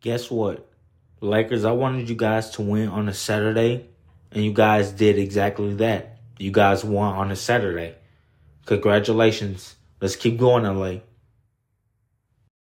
guess what? Lakers, I wanted you guys to win on a Saturday, and you guys did exactly that. You guys won on a Saturday. Congratulations. Let's keep going, LA.